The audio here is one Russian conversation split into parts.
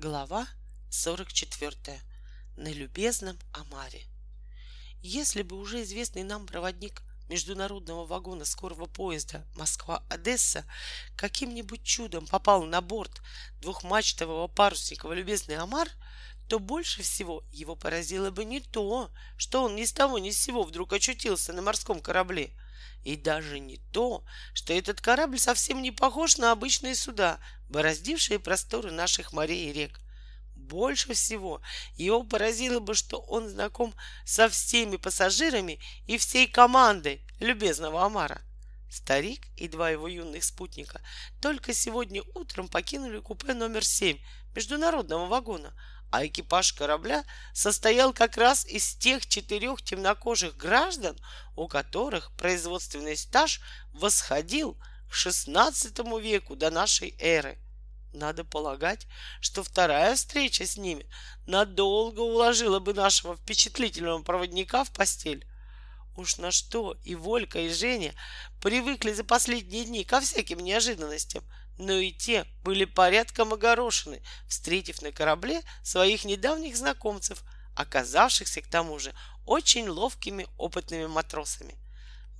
Глава 44. На любезном Амаре. Если бы уже известный нам проводник международного вагона скорого поезда Москва-Одесса каким-нибудь чудом попал на борт двухмачтового парусника «Любезный Амар», то больше всего его поразило бы не то, что он ни с того ни с сего вдруг очутился на морском корабле — и даже не то, что этот корабль совсем не похож на обычные суда, бороздившие просторы наших морей и рек. Больше всего его поразило бы, что он знаком со всеми пассажирами и всей командой любезного Амара. Старик и два его юных спутника только сегодня утром покинули купе номер семь международного вагона, а экипаж корабля состоял как раз из тех четырех темнокожих граждан, у которых производственный стаж восходил к XVI веку до нашей эры. Надо полагать, что вторая встреча с ними надолго уложила бы нашего впечатлительного проводника в постель. Уж на что и Волька, и Женя привыкли за последние дни ко всяким неожиданностям, но и те были порядком огорошены, встретив на корабле своих недавних знакомцев, оказавшихся к тому же очень ловкими опытными матросами.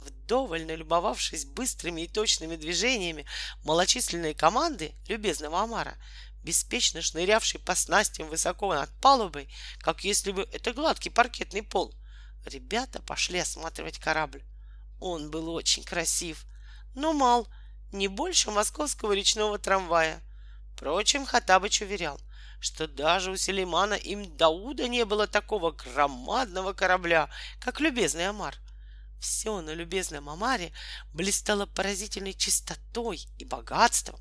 Вдоволь налюбовавшись быстрыми и точными движениями малочисленной команды любезного Амара, беспечно шнырявшей по снастям высоко над палубой, как если бы это гладкий паркетный пол, ребята пошли осматривать корабль. Он был очень красив, но мал — не больше московского речного трамвая. Впрочем, Хатабыч уверял, что даже у Селимана им Дауда не было такого громадного корабля, как любезный Амар. Все на любезном Амаре блистало поразительной чистотой и богатством.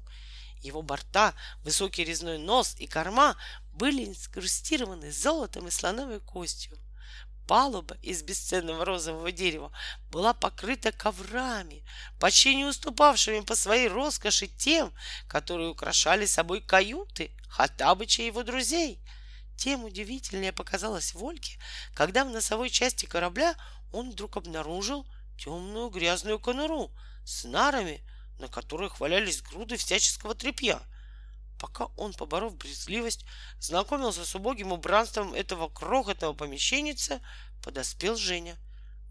Его борта, высокий резной нос и корма были инкрустированы золотом и слоновой костью. Палуба из бесценного розового дерева была покрыта коврами, почти не уступавшими по своей роскоши тем, которые украшали собой каюты Хатабыча и его друзей. Тем удивительнее показалось Вольке, когда в носовой части корабля он вдруг обнаружил темную грязную конуру с нарами, на которых валялись груды всяческого тряпья — Пока он, поборов брезгливость, знакомился с убогим убранством этого крохотного помещенница, подоспел Женя.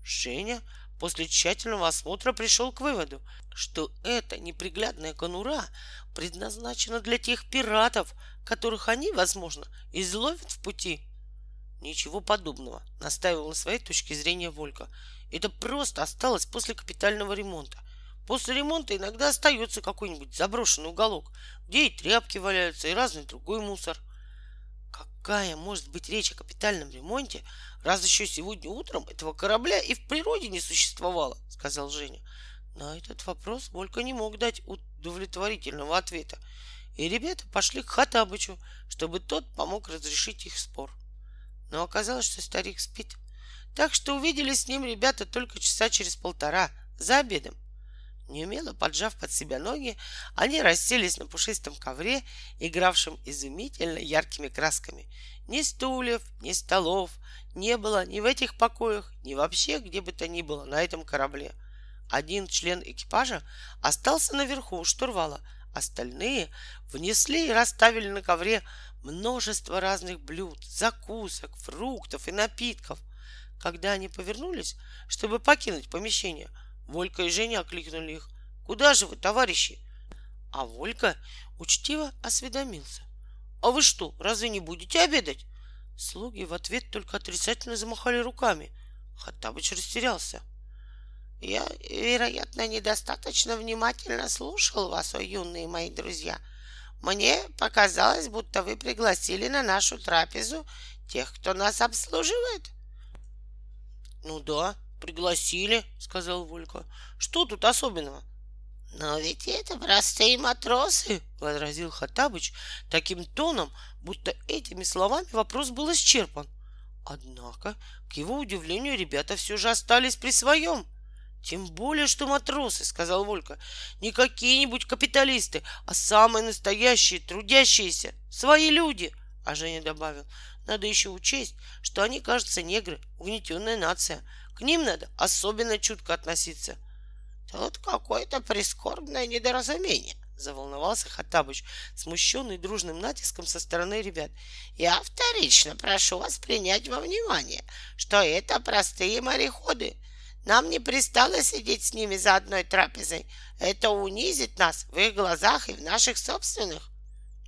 Женя после тщательного осмотра пришел к выводу, что эта неприглядная конура предназначена для тех пиратов, которых они, возможно, изловят в пути. Ничего подобного, настаивал на своей точке зрения Волька. Это просто осталось после капитального ремонта. После ремонта иногда остается какой-нибудь заброшенный уголок, где и тряпки валяются, и разный другой мусор. Какая может быть речь о капитальном ремонте, раз еще сегодня утром этого корабля и в природе не существовало, сказал Женя. На этот вопрос Волька не мог дать удовлетворительного ответа, и ребята пошли к Хатабычу, чтобы тот помог разрешить их спор. Но оказалось, что старик спит, так что увидели с ним ребята только часа через полтора за обедом. Неумело поджав под себя ноги, они расселись на пушистом ковре, игравшем изумительно яркими красками. Ни стульев, ни столов не было ни в этих покоях, ни вообще где бы то ни было на этом корабле. Один член экипажа остался наверху у штурвала, остальные внесли и расставили на ковре множество разных блюд, закусок, фруктов и напитков. Когда они повернулись, чтобы покинуть помещение — Волька и Женя окликнули их. «Куда же вы, товарищи?» А Волька учтиво осведомился. «А вы что, разве не будете обедать?» Слуги в ответ только отрицательно замахали руками. Хаттабыч растерялся. «Я, вероятно, недостаточно внимательно слушал вас, о юные мои друзья. Мне показалось, будто вы пригласили на нашу трапезу тех, кто нас обслуживает». «Ну да, Пригласили, сказал Волька. Что тут особенного? Но ведь это простые матросы, возразил Хатабыч таким тоном, будто этими словами вопрос был исчерпан. Однако, к его удивлению, ребята все же остались при своем. Тем более, что матросы, сказал Волька, не какие-нибудь капиталисты, а самые настоящие, трудящиеся, свои люди. А Женя добавил, надо еще учесть, что они, кажется, негры, угнетенная нация. К ним надо особенно чутко относиться. Тут какое-то прискорбное недоразумение, Заволновался Хаттабыч, смущенный дружным натиском со стороны ребят. Я вторично прошу вас принять во внимание, что это простые мореходы. Нам не пристало сидеть с ними за одной трапезой. Это унизит нас в их глазах и в наших собственных.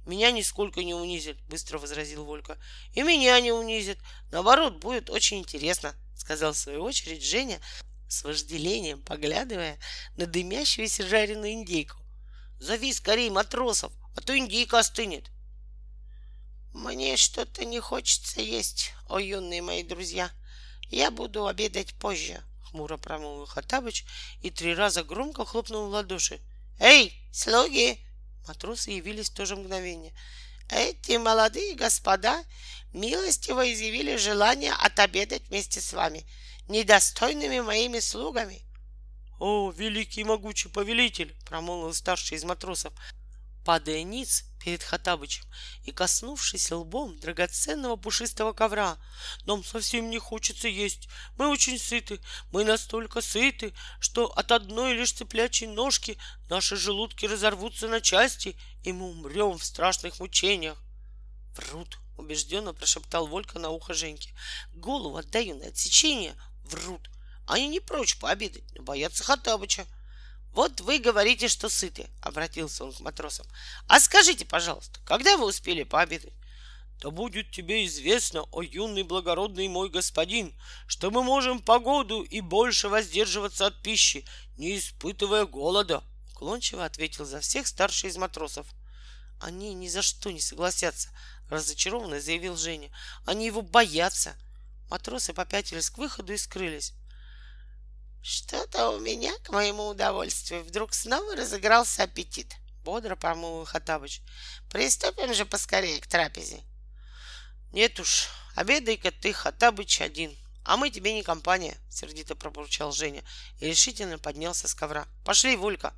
Меня нисколько не унизит, быстро возразил Волька. И меня не унизит. Наоборот, будет очень интересно, сказал в свою очередь Женя с вожделением, поглядывая на дымящуюся жареную индейку. Зови скорее матросов, а то индейка остынет. Мне что-то не хочется есть, о юные мои друзья. Я буду обедать позже, хмуро промолвил Хаттабыч и три раза громко хлопнул в ладоши. Эй, слуги! Матросы явились в то же мгновение. Эти молодые господа милостиво изъявили желание отобедать вместе с вами, недостойными моими слугами. «О, великий могучий повелитель!» — промолвил старший из матросов, падая ниц перед Хатабычем и коснувшись лбом драгоценного пушистого ковра. «Нам совсем не хочется есть. Мы очень сыты. Мы настолько сыты, что от одной лишь цыплячьей ножки наши желудки разорвутся на части, и мы умрем в страшных мучениях». «Врут!» — убежденно прошептал Волька на ухо Женьке. «Голову отдаю на отсечение. Врут!» Они не прочь пообедать, но боятся Хаттабыча. Вот вы говорите, что сыты, обратился он к матросам. А скажите, пожалуйста, когда вы успели пообедать? Да будет тебе известно, о юный благородный мой господин, что мы можем погоду и больше воздерживаться от пищи, не испытывая голода, уклончиво ответил за всех старший из матросов. Они ни за что не согласятся, разочарованно заявил Женя. Они его боятся. Матросы попятились к выходу и скрылись. Что-то у меня, к моему удовольствию, вдруг снова разыгрался аппетит. Бодро промолвил Хатабыч. Приступим же поскорее к трапезе. Нет уж, обедай-ка ты, Хатабыч, один. А мы тебе не компания, сердито пробурчал Женя и решительно поднялся с ковра. Пошли, Вулька.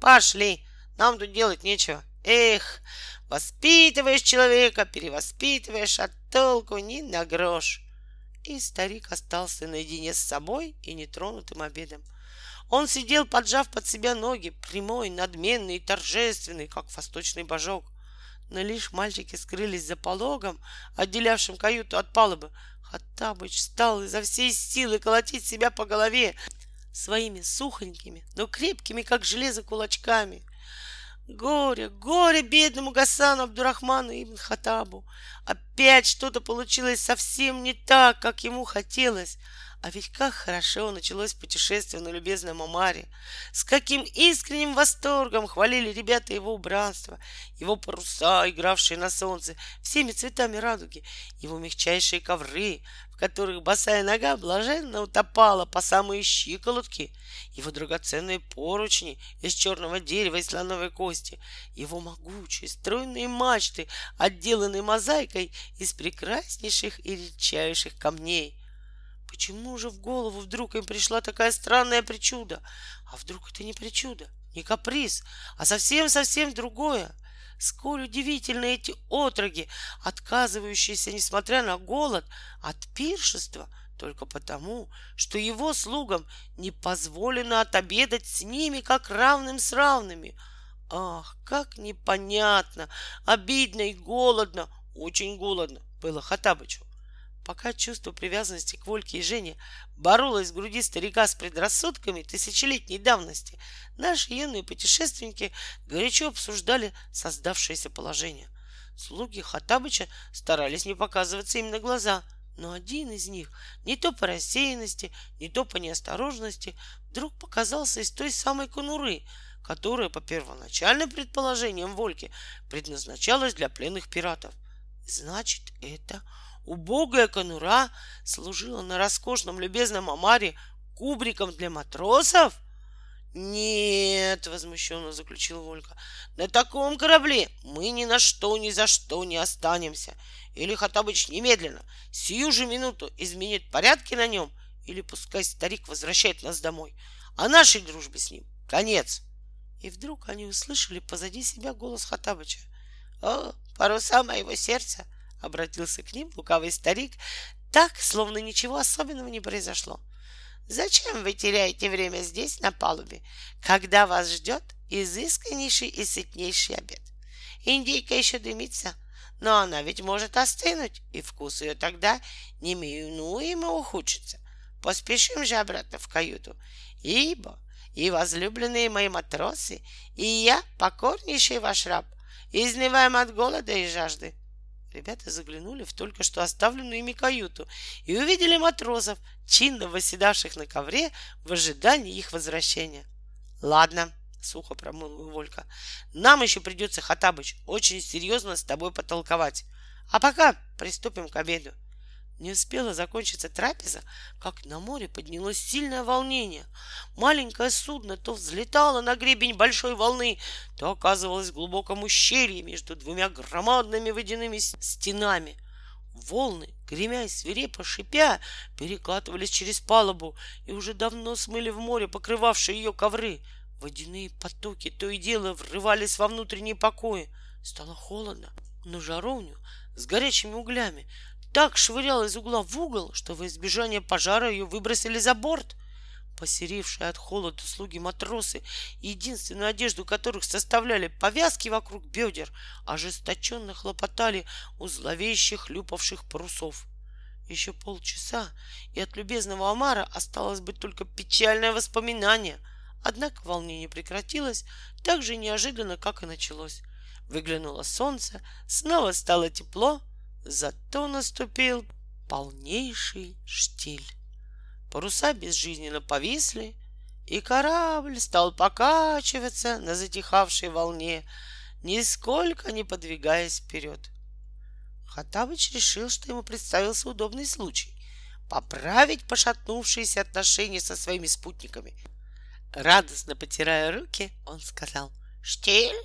Пошли, нам тут делать нечего. Эх, воспитываешь человека, перевоспитываешь, а толку ни на грош и старик остался наедине с собой и нетронутым обедом. Он сидел, поджав под себя ноги, прямой, надменный и торжественный, как восточный божок. Но лишь мальчики скрылись за пологом, отделявшим каюту от палубы. Хаттабыч стал изо всей силы колотить себя по голове своими сухонькими, но крепкими, как железо, кулачками — Горе, горе бедному Гасану Абдурахману Ибн Хатабу. Опять что-то получилось совсем не так, как ему хотелось. А ведь как хорошо началось путешествие на любезном Омаре. С каким искренним восторгом хвалили ребята его убранство, его паруса, игравшие на солнце всеми цветами радуги, его мягчайшие ковры, в которых босая нога блаженно утопала по самые щиколотки, его драгоценные поручни из черного дерева и слоновой кости, его могучие стройные мачты, отделанные мозаикой из прекраснейших и редчайших камней — Почему же в голову вдруг им пришла такая странная причуда? А вдруг это не причуда, не каприз, а совсем-совсем другое? Сколь удивительны эти отроги, отказывающиеся, несмотря на голод, от пиршества, только потому, что его слугам не позволено отобедать с ними, как равным с равными. Ах, как непонятно, обидно и голодно, очень голодно было Хатабычу. Пока чувство привязанности к Вольке и Жене боролось в груди старика с предрассудками тысячелетней давности, наши юные путешественники горячо обсуждали создавшееся положение. Слуги Хатабыча старались не показываться им на глаза, но один из них, не то по рассеянности, не то по неосторожности, вдруг показался из той самой конуры, которая, по первоначальным предположениям Вольки, предназначалась для пленных пиратов. Значит, это Убогая конура служила на роскошном любезном омаре кубриком для матросов? Нет, возмущенно заключил Волька. На таком корабле мы ни на что, ни за что не останемся. Или Хатабыч немедленно, сию же минуту изменит порядки на нем, или пускай старик возвращает нас домой. А нашей дружбе с ним конец. И вдруг они услышали позади себя голос Хатабыча. О, паруса моего сердца, — обратился к ним лукавый старик, так, словно ничего особенного не произошло. «Зачем вы теряете время здесь, на палубе, когда вас ждет изысканнейший и сытнейший обед. Индейка еще дымится, но она ведь может остынуть, и вкус ее тогда неминуемо ухудшится. Поспешим же обратно в каюту, ибо и возлюбленные мои матросы, и я, покорнейший ваш раб, изнываем от голода и жажды. Ребята заглянули в только что оставленную ими каюту и увидели матросов, чинно восседавших на ковре в ожидании их возвращения. «Ладно», — сухо промолвил Волька, — «нам еще придется, Хатабыч, очень серьезно с тобой потолковать. А пока приступим к обеду». Не успела закончиться трапеза, как на море поднялось сильное волнение. Маленькое судно то взлетало на гребень большой волны, то оказывалось в глубоком ущелье между двумя громадными водяными стенами. Волны, гремя и свирепо шипя, перекатывались через палубу и уже давно смыли в море покрывавшие ее ковры. Водяные потоки то и дело врывались во внутренние покои. Стало холодно, но жаровню с горячими углями так швырял из угла в угол, что во избежание пожара ее выбросили за борт. Посеревшие от холода слуги матросы, единственную одежду которых составляли повязки вокруг бедер, ожесточенно хлопотали у зловещих люпавших парусов. Еще полчаса, и от любезного Амара осталось бы только печальное воспоминание. Однако волнение прекратилось так же неожиданно, как и началось. Выглянуло солнце, снова стало тепло — Зато наступил полнейший штиль. Паруса безжизненно повисли, и корабль стал покачиваться на затихавшей волне, нисколько не подвигаясь вперед. Хатабыч решил, что ему представился удобный случай поправить пошатнувшиеся отношения со своими спутниками. Радостно потирая руки, он сказал «Штиль,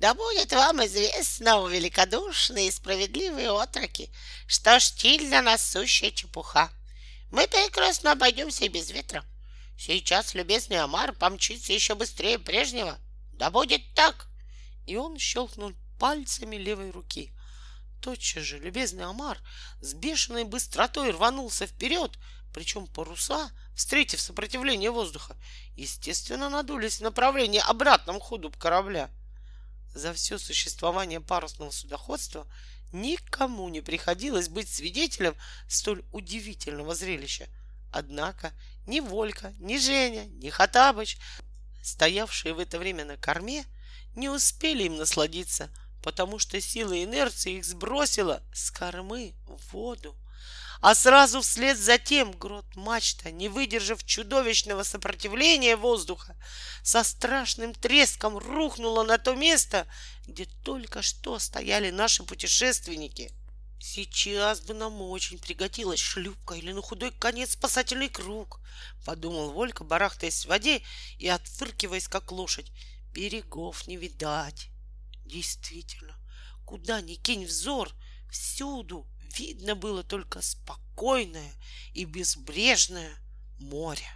да будет вам известно, великодушные и справедливые отроки, что штиль для нас сущая чепуха. Мы прекрасно обойдемся и без ветра. Сейчас любезный Амар помчится еще быстрее прежнего. Да будет так!» И он щелкнул пальцами левой руки. Тотчас же любезный Амар с бешеной быстротой рванулся вперед, причем паруса, встретив сопротивление воздуха, естественно, надулись в направлении обратном ходу корабля — за все существование парусного судоходства никому не приходилось быть свидетелем столь удивительного зрелища. Однако ни Волька, ни Женя, ни Хатабыч, стоявшие в это время на корме, не успели им насладиться, потому что сила инерции их сбросила с кормы в воду а сразу вслед за тем грот мачта, не выдержав чудовищного сопротивления воздуха, со страшным треском рухнула на то место, где только что стояли наши путешественники. Сейчас бы нам очень пригодилась шлюпка или на худой конец спасательный круг, подумал Волька, барахтаясь в воде и отфыркиваясь, как лошадь. Берегов не видать. Действительно, куда ни кинь взор, всюду видно было только спокойное и безбрежное море.